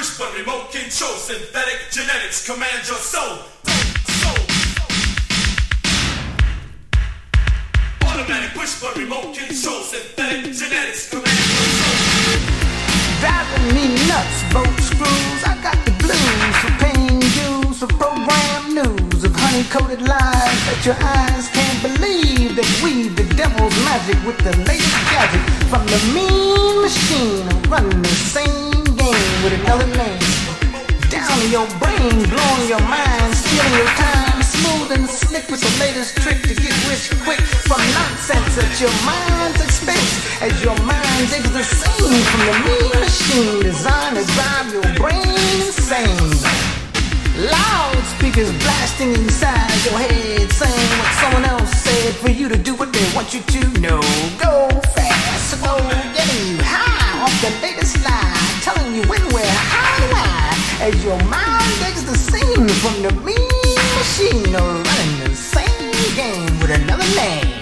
push button, remote control, synthetic genetics, command your soul. Automatic push button, remote control, synthetic genetics, command your soul. Driving me nuts, both screws. I got the blues for paying dues for program news of honey-coated lies that your eyes can't believe. That weave the devil's magic with the latest gadget from the mean machine running the same with another name. Down in your brain, blowing your mind, stealing your time, smooth and slick with the latest trick to get rich quick from nonsense at your mind's expense. As your mind digs the scene from the mean machine designed to drive your brain insane. Loudspeakers blasting inside your head, saying what someone else said for you to do what they want you to know. Go fast, go getting you high off the latest lie, telling you when, where, how, and why. As your mind digs the scene from the mean machine, running the same game with another name.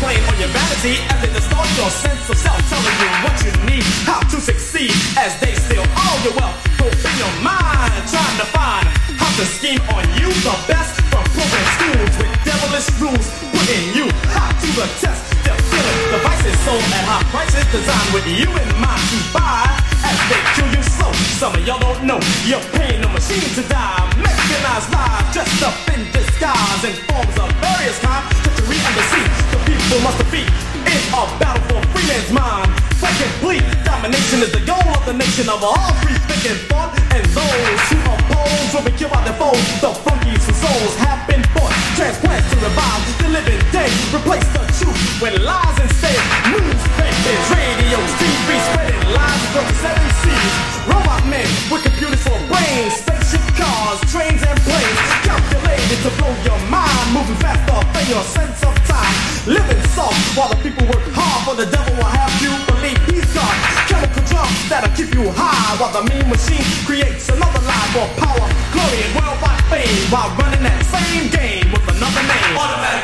Playing on your vanity as they distort your sense of self, telling you what you need, how to succeed as they steal all your wealth. Go your mind, trying to find how to scheme on you the best from program schools with devilish rules, putting you hot to the test. They're feeling devices sold at high prices, designed with you in mind to buy as they kill you slow. Some of y'all don't know you're paying the machine to die. Mechanized lies dressed up in disguise in in a battle for free man's mind. Fight complete domination is the goal of the nation of all free thinking thought. And those who oppose will be killed by their foes. The funkies whose souls have been bought. Transplants to revive the living day. Replace the truth with lies instead. Newspapers, radios, TV spreading lies across the seven seas. Robot men with computers for brains. Spaceship cars, trains and planes. Calculated to blow your mind. Moving faster than your sense of time. Living soft while the people work For the devil will have you believe he's God. Chemical drugs that'll keep you high. While the mean machine creates another lie for power, glory, and worldwide fame. While running that same game with another name. Automatic,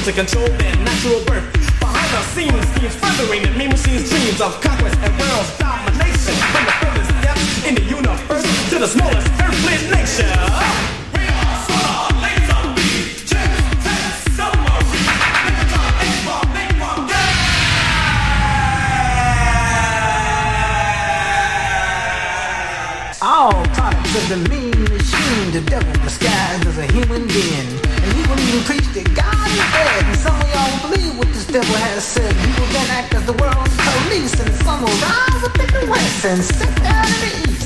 bill to control their natural birth. Behind the scenes, schemes furthering the mean machines' dreams of conquest and world domination. From the furthest depths in the universe to the smallest earthly nation. All products of the mean machine, the devil disguised as a human being. And he will even preach that God is dead. And some of y'all will believe what this devil has said. He will then act as the world's police, and some will rise up in the west and sit down in the east.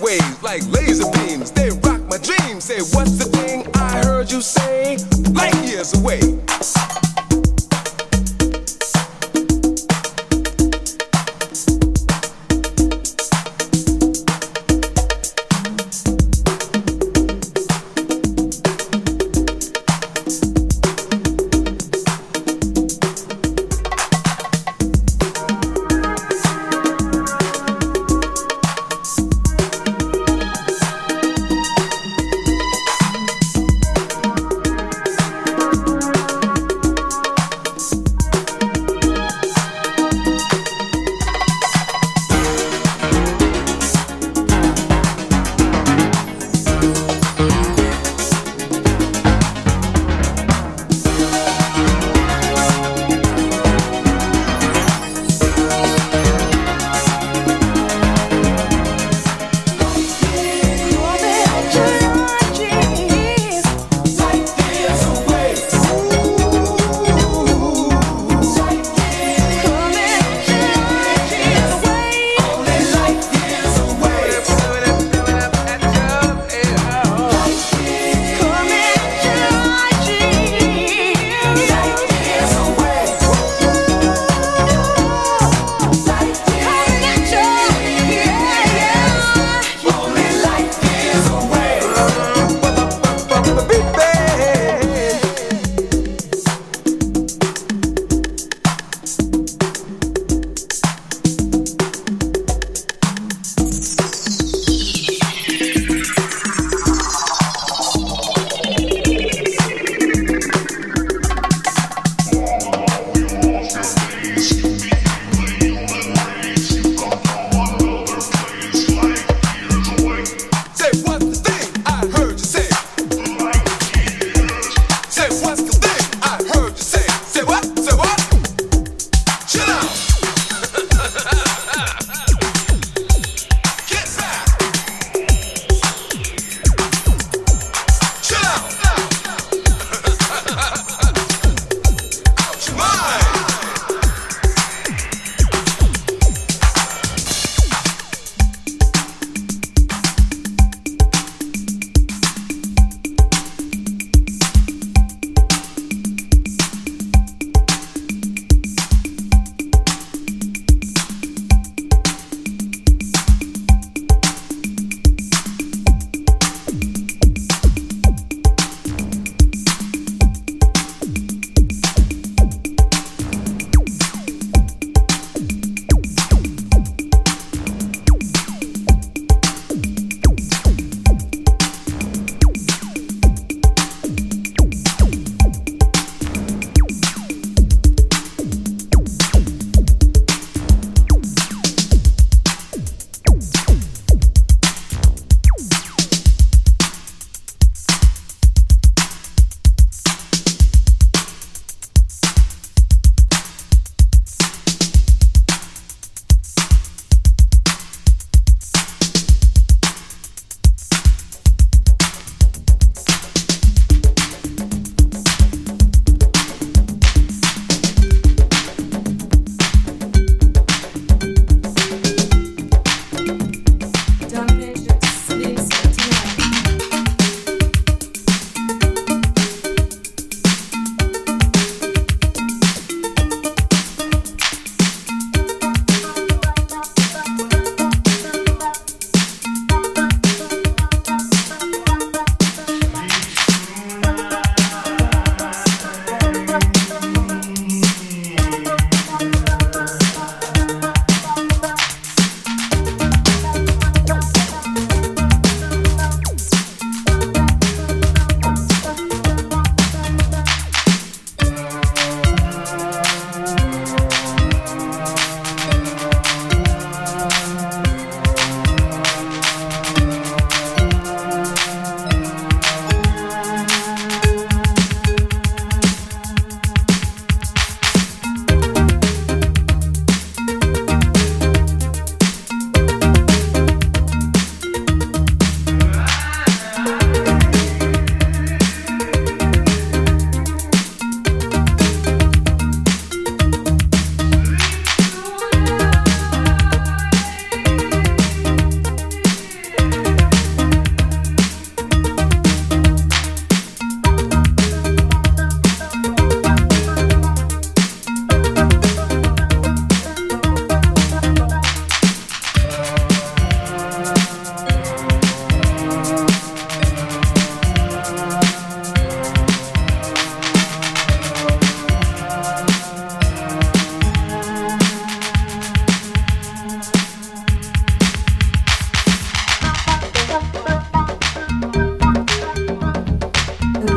waves like laser beams. They rock my dreams. Say, what's the thing I heard you say? Light years away.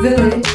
Village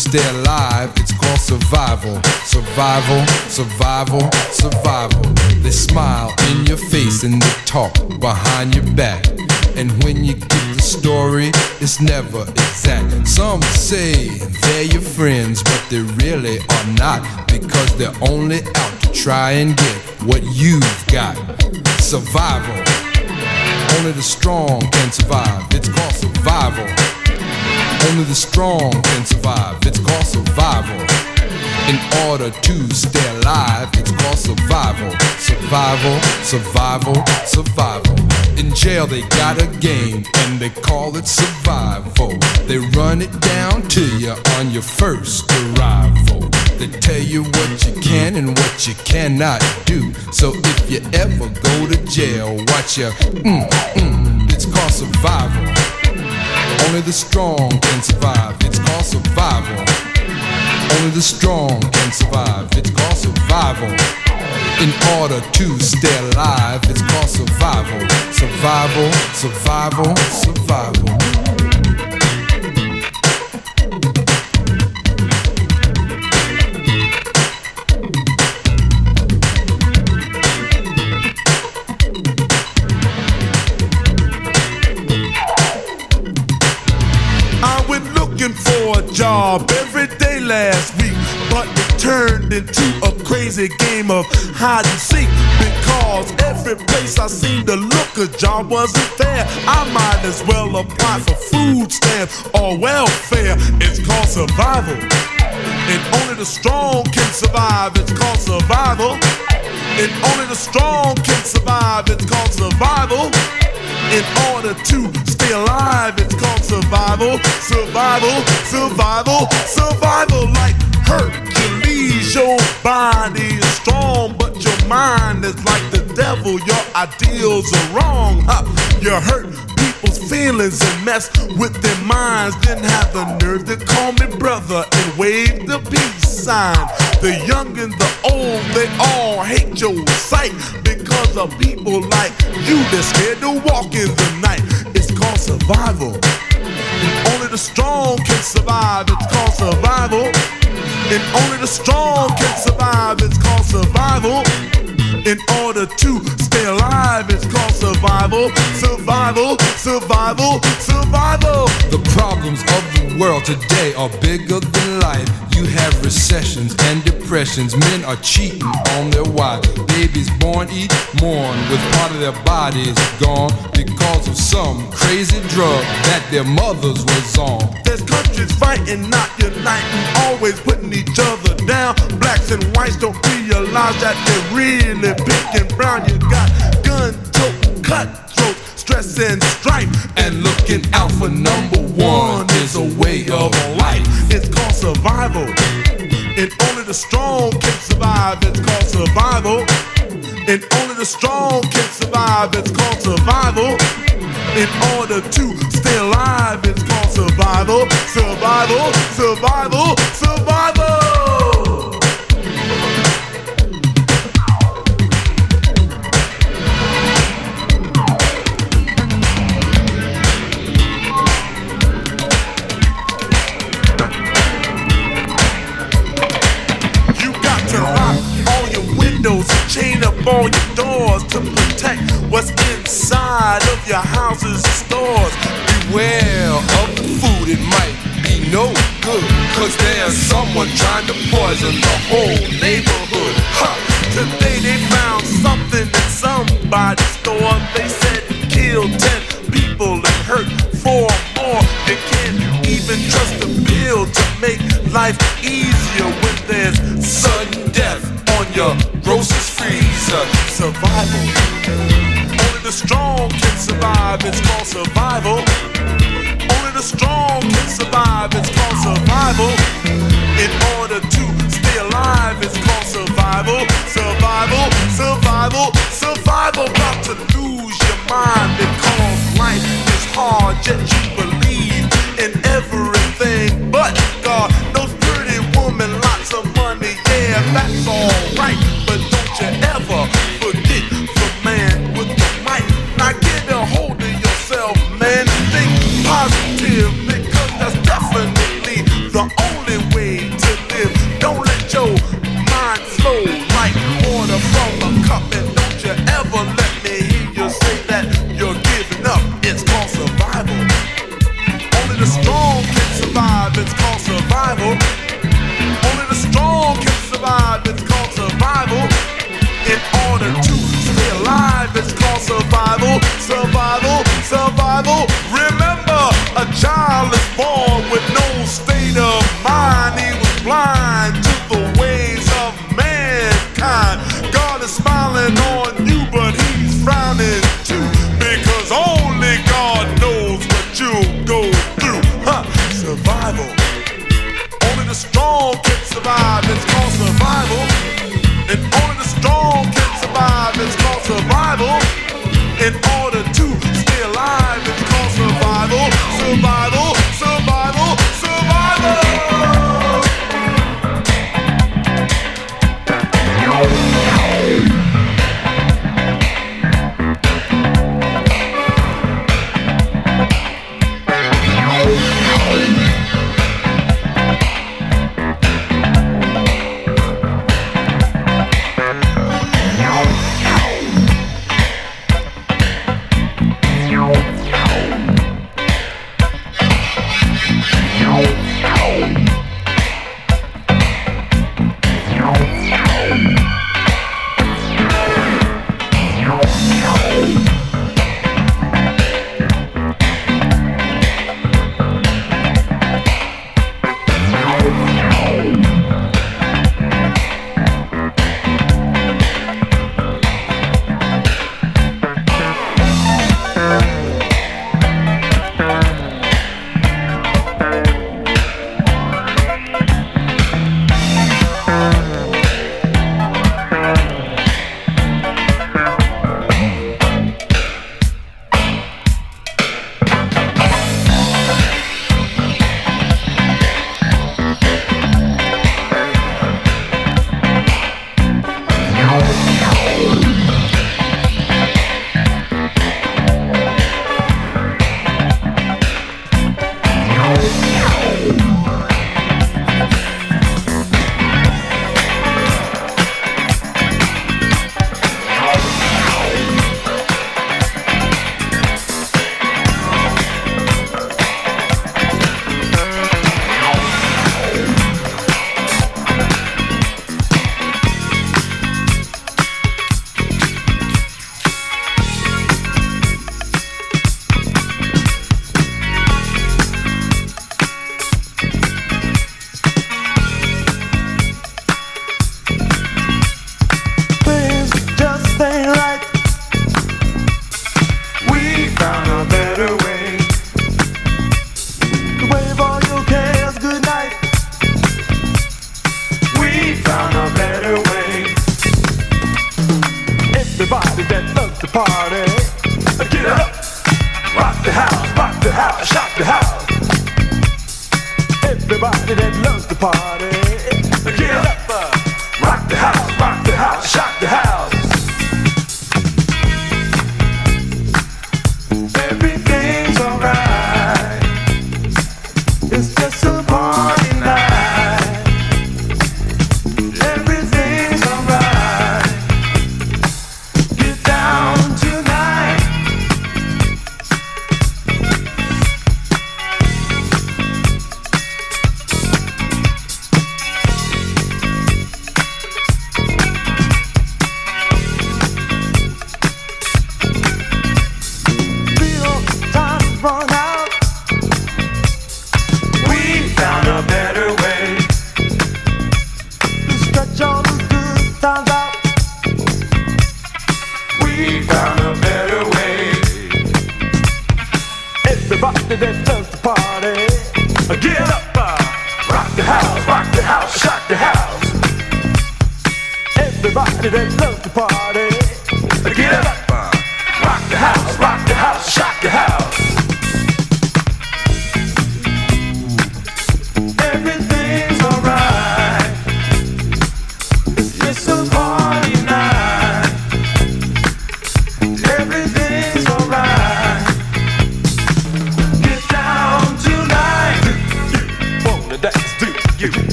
stay alive, it's called survival. Survival, survival, survival. They smile in your face and they talk behind your back. And when you get the story, it's never exact. Some say they're your friends, but they really are not because they're only out to try and get what you've got. Survival. Only the strong can survive. It's called survival. Only the strong can survive. It's called survival. In order to stay alive, it's called survival. Survival, survival, survival. In jail, they got a game and they call it survival. They run it down to you on your first arrival. They tell you what you can and what you cannot do. So if you ever go to jail, watch your mm, mm, it's called survival. Only the strong can survive. It's called survival. Only the strong can survive. It's called survival. In order to stay alive, it's called survival. Survival, survival, survival. Job every day last week, but it turned into a crazy game of hide and seek because every place I seemed to look a job wasn't there. I might as well apply for food stamps or welfare. It's called survival. And only the strong can survive. It's called survival. And only the strong can survive. It's called survival. In order to stay alive, it's called survival. Survival, survival, survival. Like Hercules, your body is strong, but your mind is like the devil. Your ideals are wrong. Huh? You hurt people's feelings and mess with their minds. Didn't have the nerve to call me brother and wave the peace sign. The young and the old, they all hate your sight because of people like you that's scared to walk in the night. It's called survival. Only the strong can survive. It's called survival. And only the strong can survive. It's called survival. In order to stay alive, it's called survival. Survival, survival, survival. The problems of the world today are bigger than life. You have recessions and depressions. Men are cheating on their wives. Babies born each mourn with part of their bodies gone because of some crazy drug that their mothers was on. There's countries fighting, not uniting, always putting each other down. Blacks and whites don't realize that they're really pink and brown. You got gun tote, cutthroats, stress and strife. And looking out for number one is a way of life. It's called survival. And only the strong can survive. It's called survival. And only the strong can survive. It's called survival. In order to stay alive, it's called survival. Survival, survival, survival.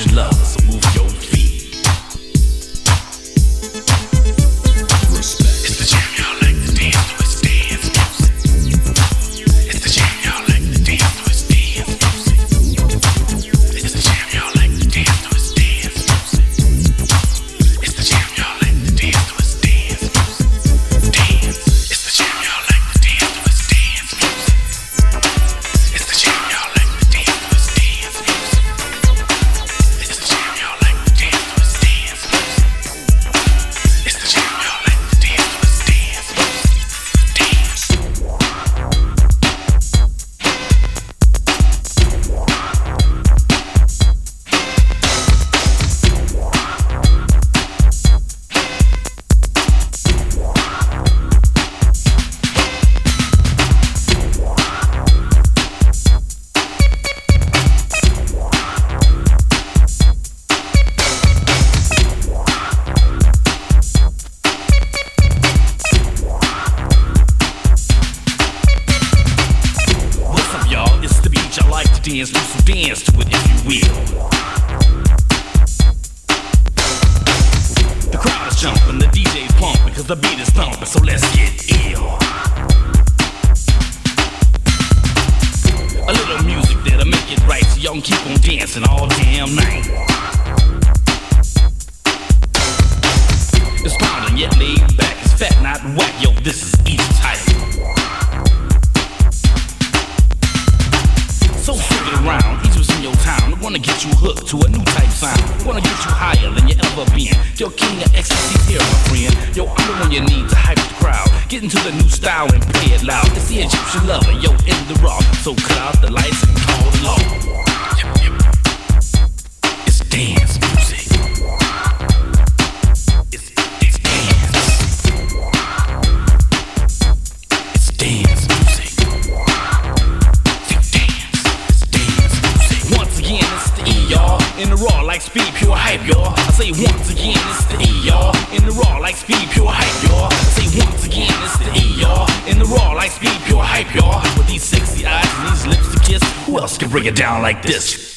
It's love. Hooked to a new type sound. Wanna get you higher than you ever been. Yo, king of ecstasy's here, my friend. Yo, I'm the one you need to hype the crowd. Get into the new style and play it loud. It's the Egyptian lover, yo, in the raw. So cut out the lights and call the law. It's dance like speed, pure hype, y'all. I say once again, it's the E, y'all. In the raw, like speed, pure hype, y'all. I say once again, it's the E, y'all. In the raw, like speed, pure hype, y'all. With these sexy eyes and these lips to kiss, who else can bring it down like this?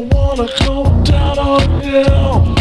Wanna go down on you.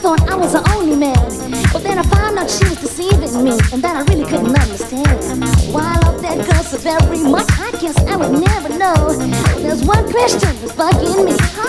thought I was the only man. But then I found out she was deceiving me, and that I really couldn't understand. Why I love that girl so very much, I guess I would never know. But there's one question that's bugging me.